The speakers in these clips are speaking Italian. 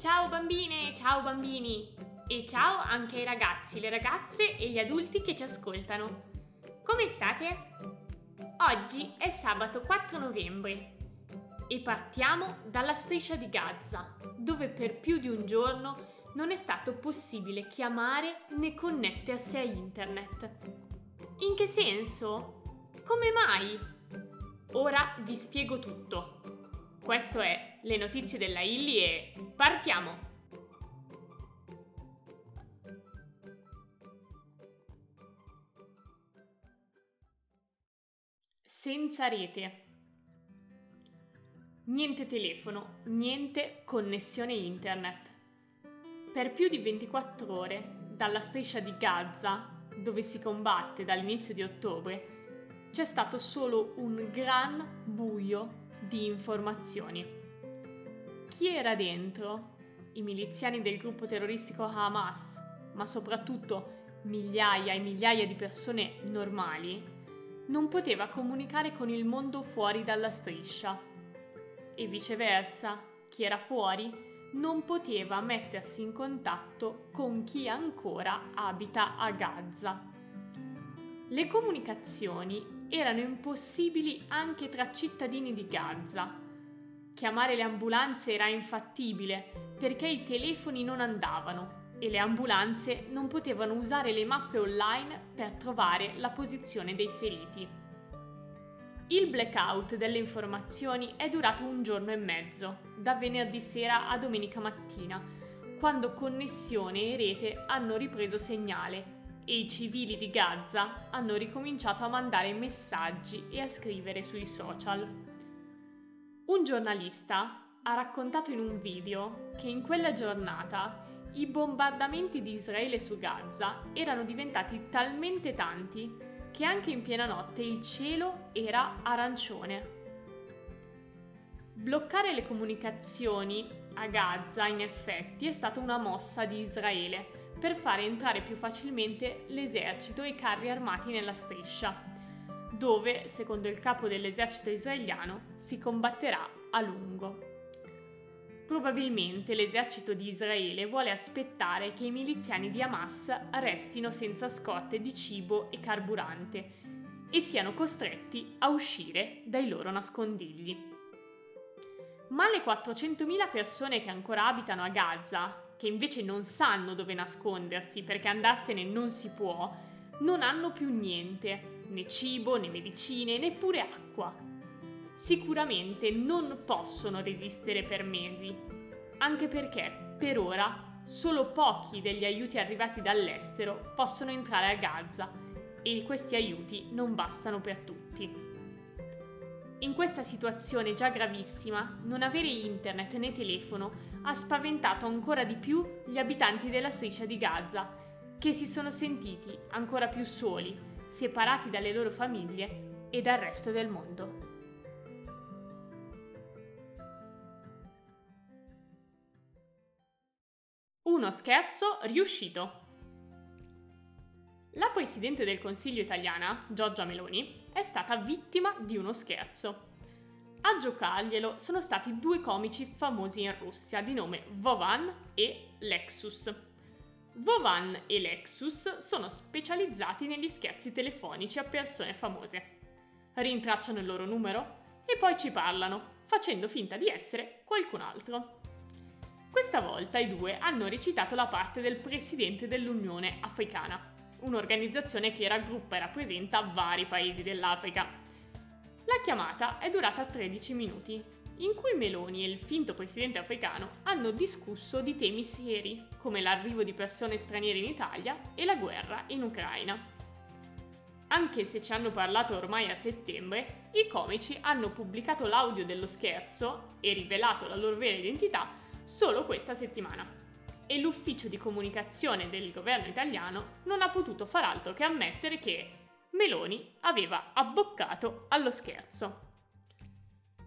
Ciao bambine, ciao bambini e ciao anche ai ragazzi, le ragazze e gli adulti che ci ascoltano. Come state? Oggi è sabato 4 novembre e partiamo dalla striscia di Gaza, dove per più di un giorno non è stato possibile chiamare né connettersi a internet. In che senso? Come mai? Ora vi spiego tutto. Questo è Le notizie della Illy e partiamo! Senza rete. Niente telefono, niente connessione internet. Per più di 24 ore, dalla striscia di Gaza, dove si combatte dall'inizio di ottobre, c'è stato solo un gran buio di informazioni. Chi era dentro? I miliziani del gruppo terroristico Hamas, ma soprattutto migliaia e migliaia di persone normali, non poteva comunicare con il mondo fuori dalla striscia. E viceversa, chi era fuori non poteva mettersi in contatto con chi ancora abita a Gaza. Le comunicazioni erano impossibili anche tra cittadini di Gaza. Chiamare le ambulanze era infattibile perché i telefoni non andavano e le ambulanze non potevano usare le mappe online per trovare la posizione dei feriti. Il blackout delle informazioni è durato un giorno e mezzo, da venerdì sera a domenica mattina, quando connessione e rete hanno ripreso segnale e i civili di Gaza hanno ricominciato a mandare messaggi e a scrivere sui social. Un giornalista ha raccontato in un video che in quella giornata i bombardamenti di Israele su Gaza erano diventati talmente tanti che anche in piena notte il cielo era arancione. Bloccare le comunicazioni a Gaza, in effetti, è stata una mossa di Israele per fare entrare più facilmente l'esercito e i carri armati nella striscia, dove, secondo il capo dell'esercito israeliano, si combatterà a lungo. Probabilmente l'esercito di Israele vuole aspettare che i miliziani di Hamas restino senza scorte di cibo e carburante e siano costretti a uscire dai loro nascondigli. Ma le 400.000 persone che ancora abitano a Gaza che invece non sanno dove nascondersi perché andarsene non si può, non hanno più niente, né cibo, né medicine, neppure acqua. Sicuramente non possono resistere per mesi, anche perché per ora solo pochi degli aiuti arrivati dall'estero possono entrare a Gaza e questi aiuti non bastano per tutti. In questa situazione già gravissima, non avere internet né telefono ha spaventato ancora di più gli abitanti della striscia di Gaza, che si sono sentiti ancora più soli, separati dalle loro famiglie e dal resto del mondo. Uno scherzo riuscito. La Presidente del Consiglio italiana, Giorgia Meloni, è stata vittima di uno scherzo. A giocarglielo sono stati due comici famosi in Russia di nome Vovan e Lexus. Vovan e Lexus sono specializzati negli scherzi telefonici a persone famose. Rintracciano il loro numero e poi ci parlano, facendo finta di essere qualcun altro. Questa volta i due hanno recitato la parte del presidente dell'Unione Africana, un'organizzazione che raggruppa e rappresenta vari paesi dell'Africa la chiamata è durata 13 minuti, in cui Meloni e il finto presidente africano hanno discusso di temi seri, come l'arrivo di persone straniere in Italia e la guerra in Ucraina. Anche se ci hanno parlato ormai a settembre, i comici hanno pubblicato l'audio dello scherzo e rivelato la loro vera identità solo questa settimana. E l'ufficio di comunicazione del governo italiano non ha potuto far altro che ammettere che Meloni aveva abboccato allo scherzo.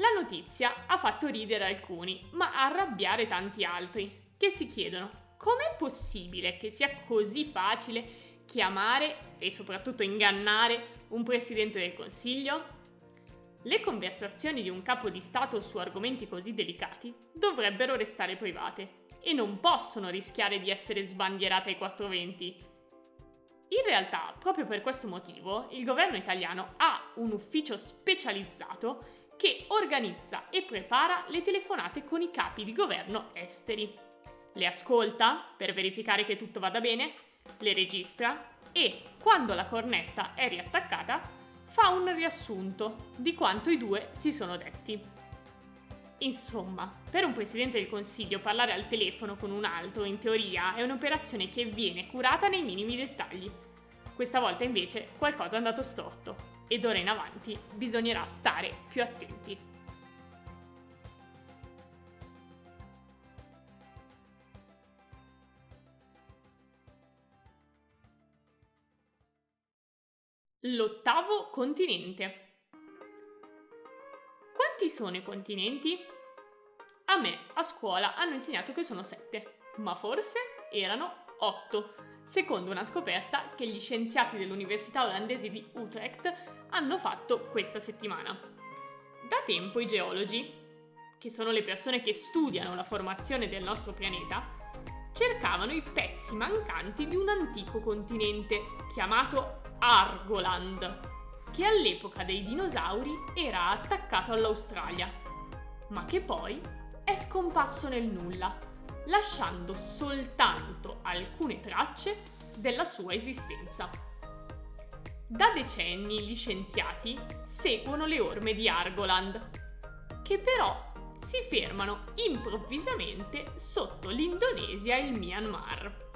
La notizia ha fatto ridere alcuni, ma arrabbiare tanti altri, che si chiedono com'è possibile che sia così facile chiamare e soprattutto ingannare un presidente del Consiglio? Le conversazioni di un capo di Stato su argomenti così delicati dovrebbero restare private e non possono rischiare di essere sbandierate ai 420. In realtà, proprio per questo motivo, il governo italiano ha un ufficio specializzato che organizza e prepara le telefonate con i capi di governo esteri. Le ascolta per verificare che tutto vada bene, le registra e, quando la cornetta è riattaccata, fa un riassunto di quanto i due si sono detti. Insomma, per un Presidente del Consiglio parlare al telefono con un altro, in teoria, è un'operazione che viene curata nei minimi dettagli. Questa volta invece qualcosa è andato storto e d'ora in avanti bisognerà stare più attenti. L'ottavo continente. Quanti sono i continenti? A me a scuola hanno insegnato che sono sette, ma forse erano otto, secondo una scoperta che gli scienziati dell'Università olandese di Utrecht hanno fatto questa settimana. Da tempo i geologi, che sono le persone che studiano la formazione del nostro pianeta, cercavano i pezzi mancanti di un antico continente chiamato Argoland, che all'epoca dei dinosauri era attaccato all'Australia, ma che poi è scomparso nel nulla lasciando soltanto alcune tracce della sua esistenza. Da decenni gli scienziati seguono le orme di Argoland, che però si fermano improvvisamente sotto l'Indonesia e il Myanmar.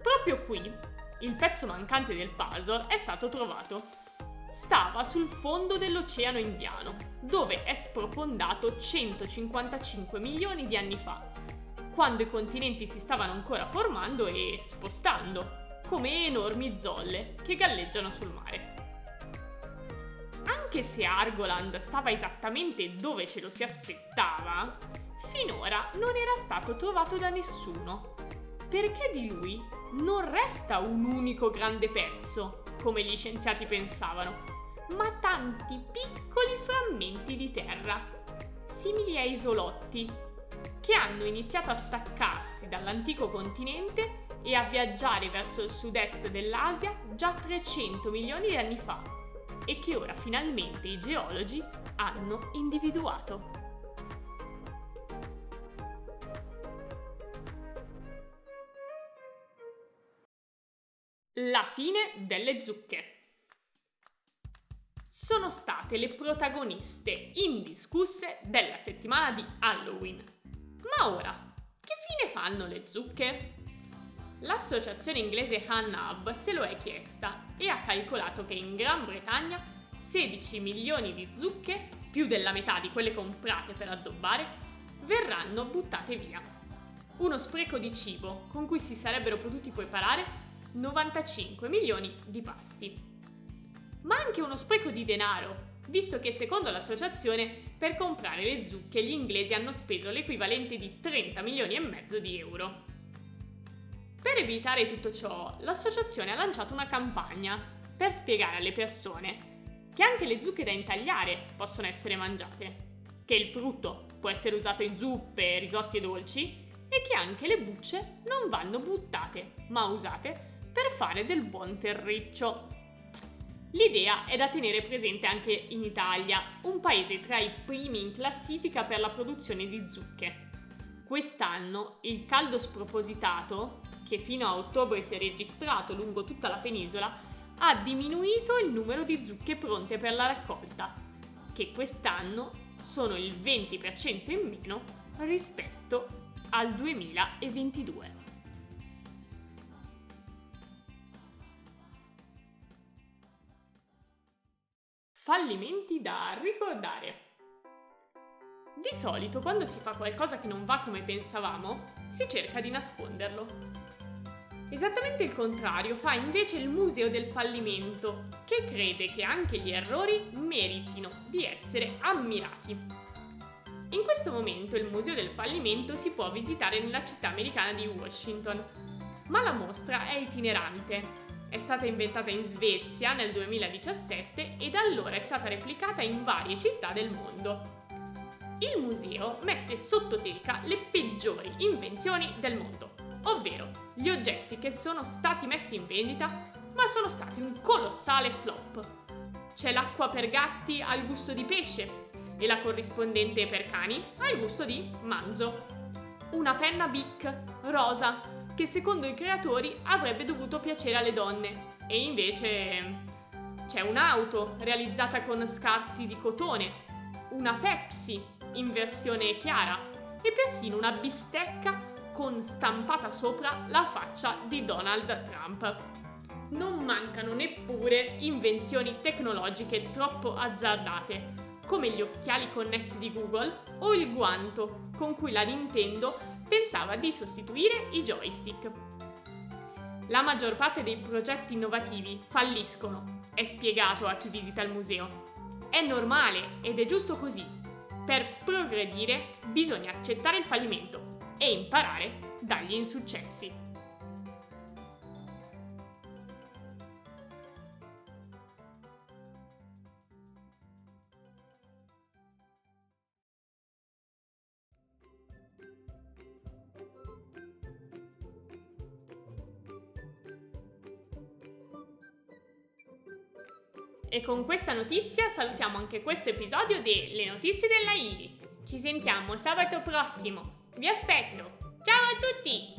Proprio qui il pezzo mancante del puzzle è stato trovato. Stava sul fondo dell'Oceano Indiano, dove è sprofondato 155 milioni di anni fa quando i continenti si stavano ancora formando e spostando, come enormi zolle che galleggiano sul mare. Anche se Argoland stava esattamente dove ce lo si aspettava, finora non era stato trovato da nessuno, perché di lui non resta un unico grande pezzo, come gli scienziati pensavano, ma tanti piccoli frammenti di terra, simili a isolotti che hanno iniziato a staccarsi dall'antico continente e a viaggiare verso il sud-est dell'Asia già 300 milioni di anni fa e che ora finalmente i geologi hanno individuato. La fine delle zucche. Sono state le protagoniste indiscusse della settimana di Halloween ma ora, che fine fanno le zucche? L'associazione inglese HANAB se lo è chiesta e ha calcolato che in Gran Bretagna 16 milioni di zucche, più della metà di quelle comprate per addobbare, verranno buttate via. Uno spreco di cibo con cui si sarebbero potuti preparare 95 milioni di pasti. Ma anche uno spreco di denaro, visto che secondo l'associazione per comprare le zucche gli inglesi hanno speso l'equivalente di 30 milioni e mezzo di euro. Per evitare tutto ciò, l'associazione ha lanciato una campagna per spiegare alle persone che anche le zucche da intagliare possono essere mangiate, che il frutto può essere usato in zuppe, risotti e dolci e che anche le bucce non vanno buttate, ma usate per fare del buon terriccio. L'idea è da tenere presente anche in Italia, un paese tra i primi in classifica per la produzione di zucche. Quest'anno il caldo spropositato, che fino a ottobre si è registrato lungo tutta la penisola, ha diminuito il numero di zucche pronte per la raccolta, che quest'anno sono il 20% in meno rispetto al 2022. Fallimenti da ricordare. Di solito quando si fa qualcosa che non va come pensavamo, si cerca di nasconderlo. Esattamente il contrario fa invece il Museo del Fallimento, che crede che anche gli errori meritino di essere ammirati. In questo momento il Museo del Fallimento si può visitare nella città americana di Washington, ma la mostra è itinerante è stata inventata in Svezia nel 2017 e da allora è stata replicata in varie città del mondo. il museo mette sotto teca le peggiori invenzioni del mondo, ovvero gli oggetti che sono stati messi in vendita ma sono stati un colossale flop. C'è l'acqua per gatti al gusto di pesce e la corrispondente per cani al gusto di manzo. Una penna Bic rosa che secondo i creatori avrebbe dovuto piacere alle donne e invece c'è un'auto realizzata con scarti di cotone, una Pepsi in versione chiara e persino una bistecca con stampata sopra la faccia di Donald Trump. Non mancano neppure invenzioni tecnologiche troppo azzardate, come gli occhiali connessi di Google o il guanto con cui la Nintendo pensava di sostituire i joystick. La maggior parte dei progetti innovativi falliscono è spiegato a chi visita il museo. È normale ed è giusto così. Per progredire bisogna accettare il fallimento e imparare dagli insuccessi. E con questa notizia salutiamo anche questo episodio di Le notizie della IRI. Ci sentiamo sabato prossimo. Vi aspetto. Ciao a tutti!